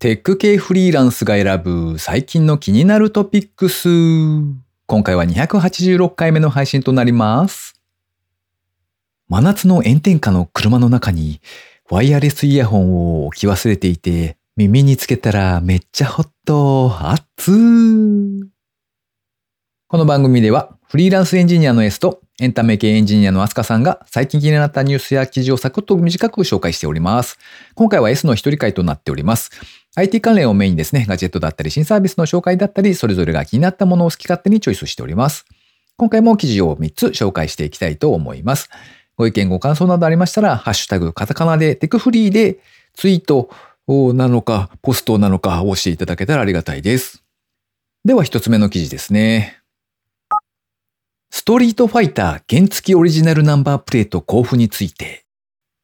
テック系フリーランスが選ぶ最近の気になるトピックス。今回は286回目の配信となります。真夏の炎天下の車の中にワイヤレスイヤホンを置き忘れていて耳につけたらめっちゃホット、熱。この番組ではフリーランスエンジニアの S とエンタメ系エンジニアのアスカさんが最近気になったニュースや記事をサクッと短く紹介しております。今回は S の一人会となっております。IT 関連をメインですね、ガジェットだったり新サービスの紹介だったり、それぞれが気になったものを好き勝手にチョイスしております。今回も記事を3つ紹介していきたいと思います。ご意見ご感想などありましたら、ハッシュタグカタカナでテクフリーでツイートなのかポストなのかをしていただけたらありがたいです。では一つ目の記事ですね。ストリートファイター原付オリジナルナンバープレート交付について。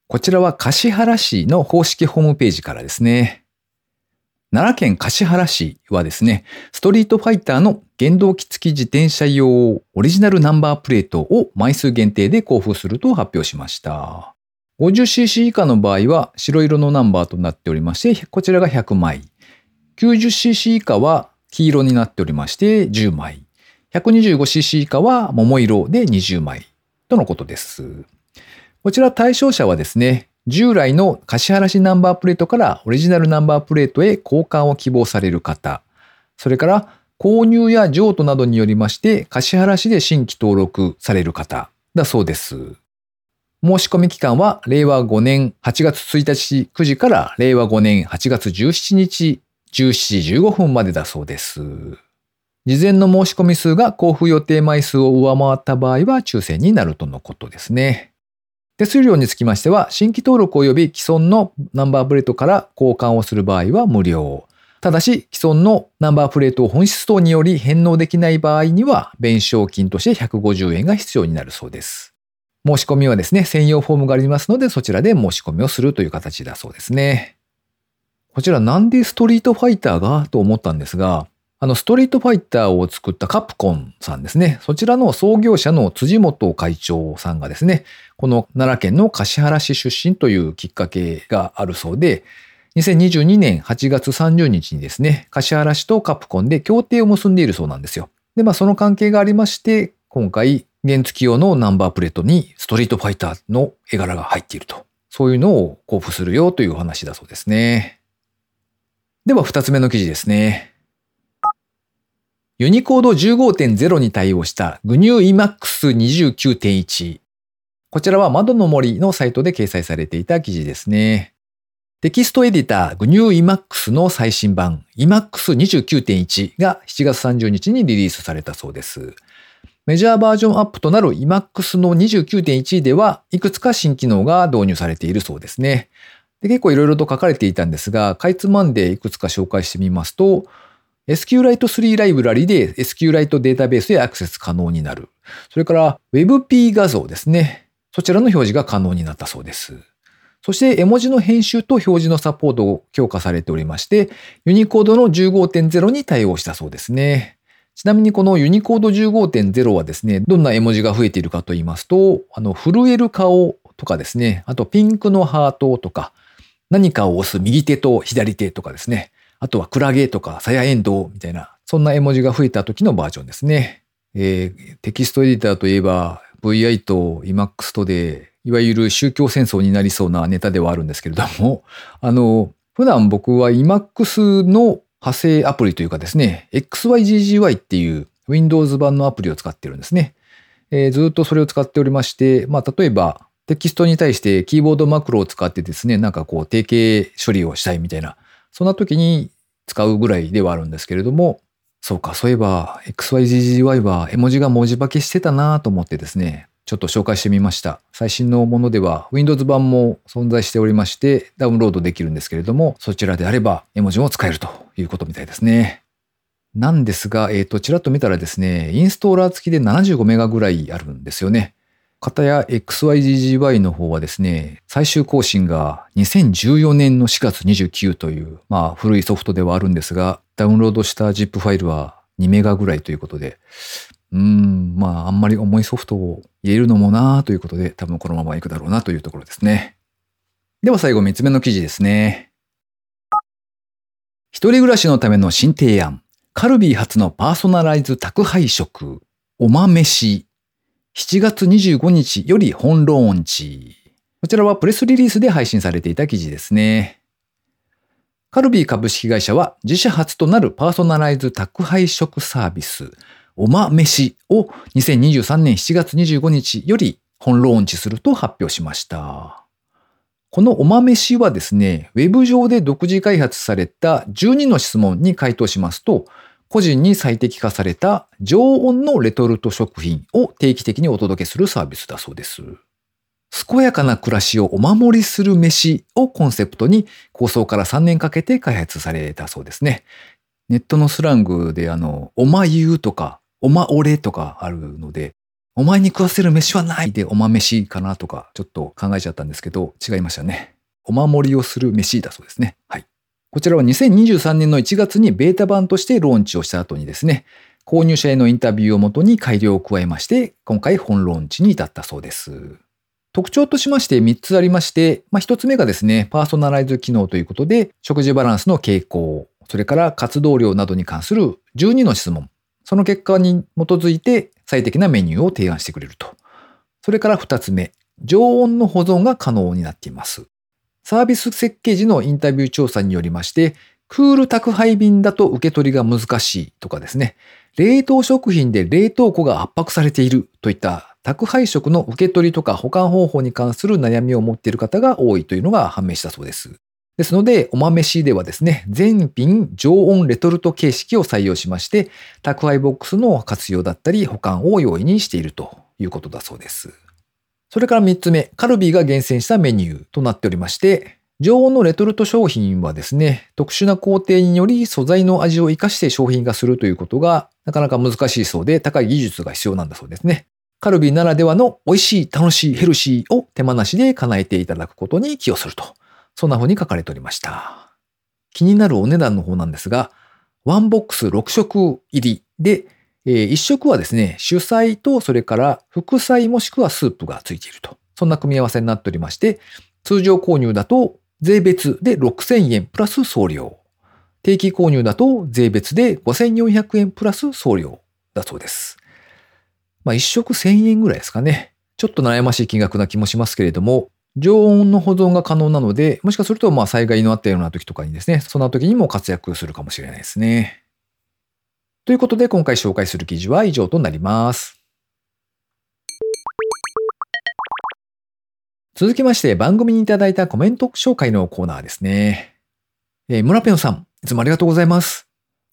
こちらは橿原市の公式ホームページからですね。奈良県橿原市はですね、ストリートファイターの原動機付き自転車用オリジナルナンバープレートを枚数限定で交付すると発表しました。50cc 以下の場合は白色のナンバーとなっておりまして、こちらが100枚。90cc 以下は黄色になっておりまして10枚。125cc 以下は桃色で20枚とのことです。こちら対象者はですね、従来の橿原市ナンバープレートからオリジナルナンバープレートへ交換を希望される方、それから購入や譲渡などによりまして橿原市で新規登録される方だそうです。申し込み期間は令和5年8月1日9時から令和5年8月17日17時15分までだそうです。事前の申し込み数が交付予定枚数を上回った場合は抽選になるとのことですね。手数料につきましては、新規登録及び既存のナンバープレートから交換をする場合は無料。ただし、既存のナンバープレートを本質等により返納できない場合には、弁償金として150円が必要になるそうです。申し込みはですね、専用フォームがありますので、そちらで申し込みをするという形だそうですね。こちらなんでストリートファイターが？と思ったんですが、あの、ストリートファイターを作ったカプコンさんですね。そちらの創業者の辻本会長さんがですね、この奈良県の橿原市出身というきっかけがあるそうで、2022年8月30日にですね、橿原市とカプコンで協定を結んでいるそうなんですよ。で、まあその関係がありまして、今回原付用のナンバープレートにストリートファイターの絵柄が入っていると。そういうのを交付するよという話だそうですね。では二つ目の記事ですね。ユニコード15.0に対応した GNU Emacs29.1。こちらは窓の森のサイトで掲載されていた記事ですね。テキストエディター GNU Emacs の最新版 Emacs29.1 が7月30日にリリースされたそうです。メジャーバージョンアップとなる Emacs の29.1ではいくつか新機能が導入されているそうですね。で結構いろいろと書かれていたんですが、かいつまんでいくつか紹介してみますと、SQLite3 ライブラリで SQLite データベースへアクセス可能になる。それから WebP 画像ですね。そちらの表示が可能になったそうです。そして絵文字の編集と表示のサポートを強化されておりまして、ユニコードの15.0に対応したそうですね。ちなみにこのユニコード15.0はですね、どんな絵文字が増えているかと言いますと、あの、震える顔とかですね、あとピンクのハートとか、何かを押す右手と左手とかですね、あとはクラゲとかサヤエンドウみたいな、そんな絵文字が増えた時のバージョンですね。えー、テキストエディターといえば VI と Emacs とで、いわゆる宗教戦争になりそうなネタではあるんですけれども、あの、普段僕は Emacs の派生アプリというかですね、XYGGY っていう Windows 版のアプリを使ってるんですね。えー、ずっとそれを使っておりまして、まあ例えばテキストに対してキーボードマクロを使ってですね、なんかこう定型処理をしたいみたいな、そんな時に使うぐらいではあるんですけれども、そうか、そういえば XYGGY は絵文字が文字化けしてたなと思ってですね、ちょっと紹介してみました。最新のものでは Windows 版も存在しておりましてダウンロードできるんですけれども、そちらであれば絵文字も使えるということみたいですね。なんですが、えっ、ー、と、ちらっと見たらですね、インストーラー付きで75メガぐらいあるんですよね。型や XYGGY の方はですね、最終更新が2014年の4月29という、まあ古いソフトではあるんですが、ダウンロードした ZIP ファイルは2メガぐらいということで、うん、まああんまり重いソフトを入れるのもなということで、多分このままいくだろうなというところですね。では最後3つ目の記事ですね。一人暮らしのための新提案。カルビー初のパーソナライズ宅配食。おま飯。7月25日より本ローンチ。こちらはプレスリリースで配信されていた記事ですね。カルビー株式会社は自社初となるパーソナライズ宅配食サービス、おま飯を2023年7月25日より本ローンチすると発表しました。このおま飯はですね、ウェブ上で独自開発された12の質問に回答しますと、個人に最適化された常温のレトルト食品を定期的にお届けするサービスだそうです。健やかな暮らしをお守りする飯をコンセプトに構想から3年かけて開発されたそうですね。ネットのスラングであの、おまゆうとか、おまおれとかあるので、お前に食わせる飯はないでおま飯かなとかちょっと考えちゃったんですけど、違いましたね。お守りをする飯だそうですね。はい。こちらは2023年の1月にベータ版としてローンチをした後にですね、購入者へのインタビューをもとに改良を加えまして、今回本ローンチに至ったそうです。特徴としまして3つありまして、まあ、1つ目がですね、パーソナライズ機能ということで、食事バランスの傾向、それから活動量などに関する12の質問、その結果に基づいて最適なメニューを提案してくれると。それから2つ目、常温の保存が可能になっています。サービス設計時のインタビュー調査によりまして、クール宅配便だと受け取りが難しいとかですね、冷凍食品で冷凍庫が圧迫されているといった宅配食の受け取りとか保管方法に関する悩みを持っている方が多いというのが判明したそうです。ですので、お豆飯ではですね、全品常温レトルト形式を採用しまして、宅配ボックスの活用だったり保管を容易にしているということだそうです。それから3つ目、カルビーが厳選したメニューとなっておりまして、常温のレトルト商品はですね、特殊な工程により素材の味を活かして商品化するということがなかなか難しいそうで高い技術が必要なんだそうですね。カルビーならではの美味しい、楽しい、ヘルシーを手間なしで叶えていただくことに寄与すると。そんな風に書かれておりました。気になるお値段の方なんですが、ワンボックス6食入りで、えー、1食はですね、主菜とそれから副菜もしくはスープがついていると。そんな組み合わせになっておりまして、通常購入だと税別で6000円プラス送料。定期購入だと税別で5400円プラス送料だそうです。まあ一食1000円ぐらいですかね。ちょっと悩ましい金額な気もしますけれども、常温の保存が可能なので、もしかするとまあ災害のあったような時とかにですね、そんな時にも活躍するかもしれないですね。ということで今回紹介する記事は以上となります。続きまして番組にいただいたコメント紹介のコーナーですね。えー、村ペンさん、いつもありがとうございます。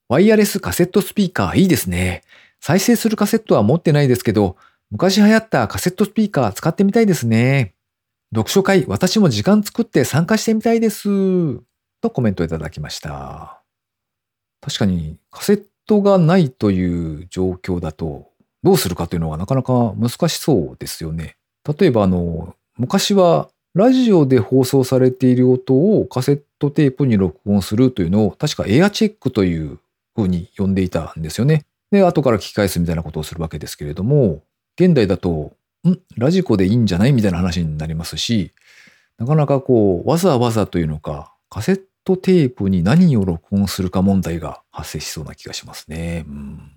ワイヤレスカセットスピーカーいいですね。再生するカセットは持ってないですけど、昔流行ったカセットスピーカー使ってみたいですね。読書会、私も時間作って参加してみたいです。とコメントいただきました。確かにカセットがないという状況だと、どうするかというのはなかなか難しそうですよね。例えばあの、昔はラジオで放送されている音をカセットテープに録音するというのを確かエアチェックという風に呼んでいたんですよね。で、後から聞き返すみたいなことをするわけですけれども、現代だと、ん？ラジコでいいんじゃないみたいな話になりますし、なかなかこう、わざわざというのか、カセットテープに何を録音するか問題が発生しそうな気がしますね。うん、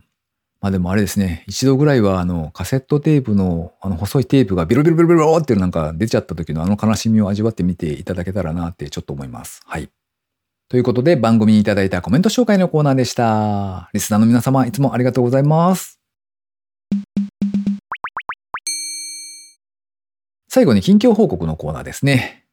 まあでもあれですね、一度ぐらいはあのカセットテープのあの細いテープがビロビロビロビロってなんか出ちゃった時のあの悲しみを味わってみていただけたらなってちょっと思います。はい。ということで番組にいただいたコメント紹介のコーナーでした。リスナーの皆様いつもありがとうございます。最後に近況報告のコーナーですね。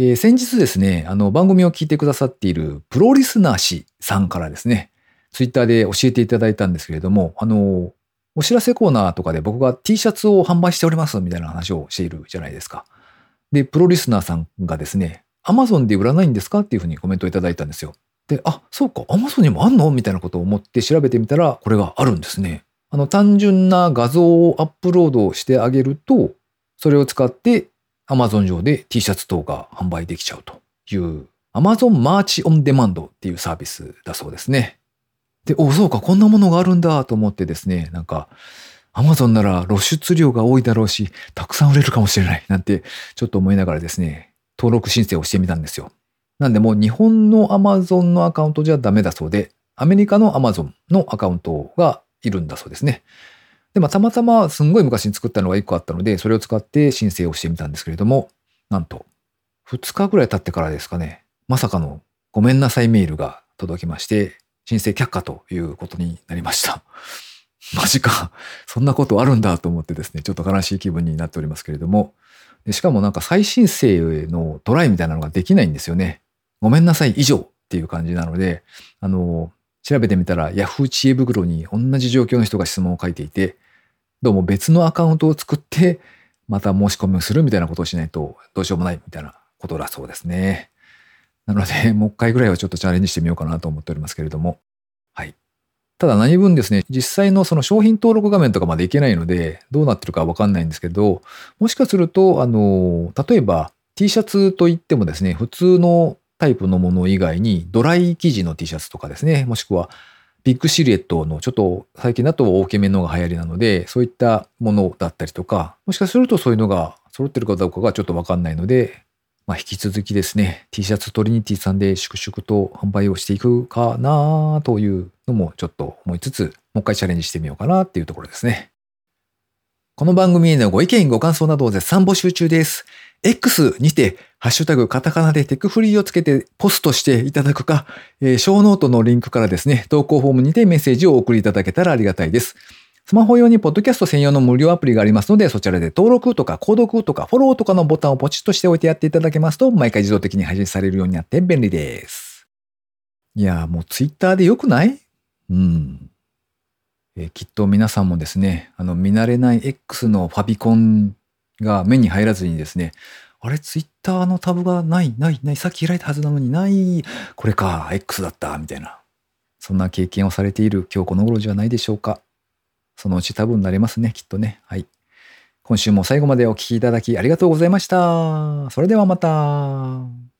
えー、先日ですね、あの番組を聞いてくださっているプロリスナー氏さんからですね、ツイッターで教えていただいたんですけれども、あの、お知らせコーナーとかで僕が T シャツを販売しておりますみたいな話をしているじゃないですか。で、プロリスナーさんがですね、アマゾンで売らないんですか？っていうふうにコメントをいただいたんですよ。で、あ、そうか、アマゾンにもあんの？みたいなことを思って調べてみたら、これがあるんですね。あの、単純な画像をアップロードしてあげると、それを使って Amazon 上で T シャツ等が販売できちゃうという Amazon March on Demand っていうサービスだそうですね。で、お、そうか、こんなものがあるんだと思ってですね、なんか、Amazon なら露出量が多いだろうし、たくさん売れるかもしれないなんてちょっと思いながらですね、登録申請をしてみたんですよ。なんでもう日本の Amazon のアカウントじゃダメだそうで、アメリカの Amazon のアカウントがいるんだそうですね。で、まあ、たまたますんごい昔に作ったのが1個あったので、それを使って申請をしてみたんですけれども、なんと、2日ぐらい経ってからですかね、まさかのごめんなさいメールが届きまして、申請却下ということになりました。マジか。そんなことあるんだと思ってですね、ちょっと悲しい気分になっておりますけれども、しかもなんか再申請のトライみたいなのができないんですよね。ごめんなさい以上っていう感じなので、あの、調べてみたら Yahoo 知恵袋に同じ状況の人が質問を書いていて、どうも別のアカウントを作って、また申し込みをするみたいなことをしないとどうしようもないみたいなことだそうですね。なので、もう一回ぐらいはちょっとチャレンジしてみようかなと思っておりますけれども。はい。ただ何分ですね、実際のその商品登録画面とかまでいけないので、どうなってるかわかんないんですけど、もしかすると、あの、例えば T シャツといってもですね、普通のタイプのもの以外にドライ生地の T シャツとかですね、もしくはビッグシルエットのちょっと最近だと大きめのが流行りなので、そういったものだったりとか、もしかするとそういうのが揃ってるかどうかがちょっとわかんないので、まあ、引き続きですね、T シャツトリニティさんで粛々と販売をしていくかなというのもちょっと思いつつ、もう一回チャレンジしてみようかなっていうところですね。この番組へのご意見、ご感想などを絶賛募集中です。X にて、ハッシュタグカタカナでテクフリーをつけてポストしていただくか、えー、ショーノートのリンクからですね、投稿フォームにてメッセージをお送りいただけたらありがたいです。スマホ用にポッドキャスト専用の無料アプリがありますので、そちらで登録とか購読とかフォローとかのボタンをポチッとしておいてやっていただけますと、毎回自動的に配信されるようになって便利です。いやもうツイッターでよくない？うん。え、きっと皆さんもですね、あの、見慣れない X のファビコンが目に入らずにですね、あれ、ツイッターのタブがない、ない、ない、さっき開いたはずなのにない、これか、X だった、みたいな。そんな経験をされている今日この頃じゃないでしょうか。そのうち多分なれますね、きっとね。はい。今週も最後までお聴きいただきありがとうございました。それではまた。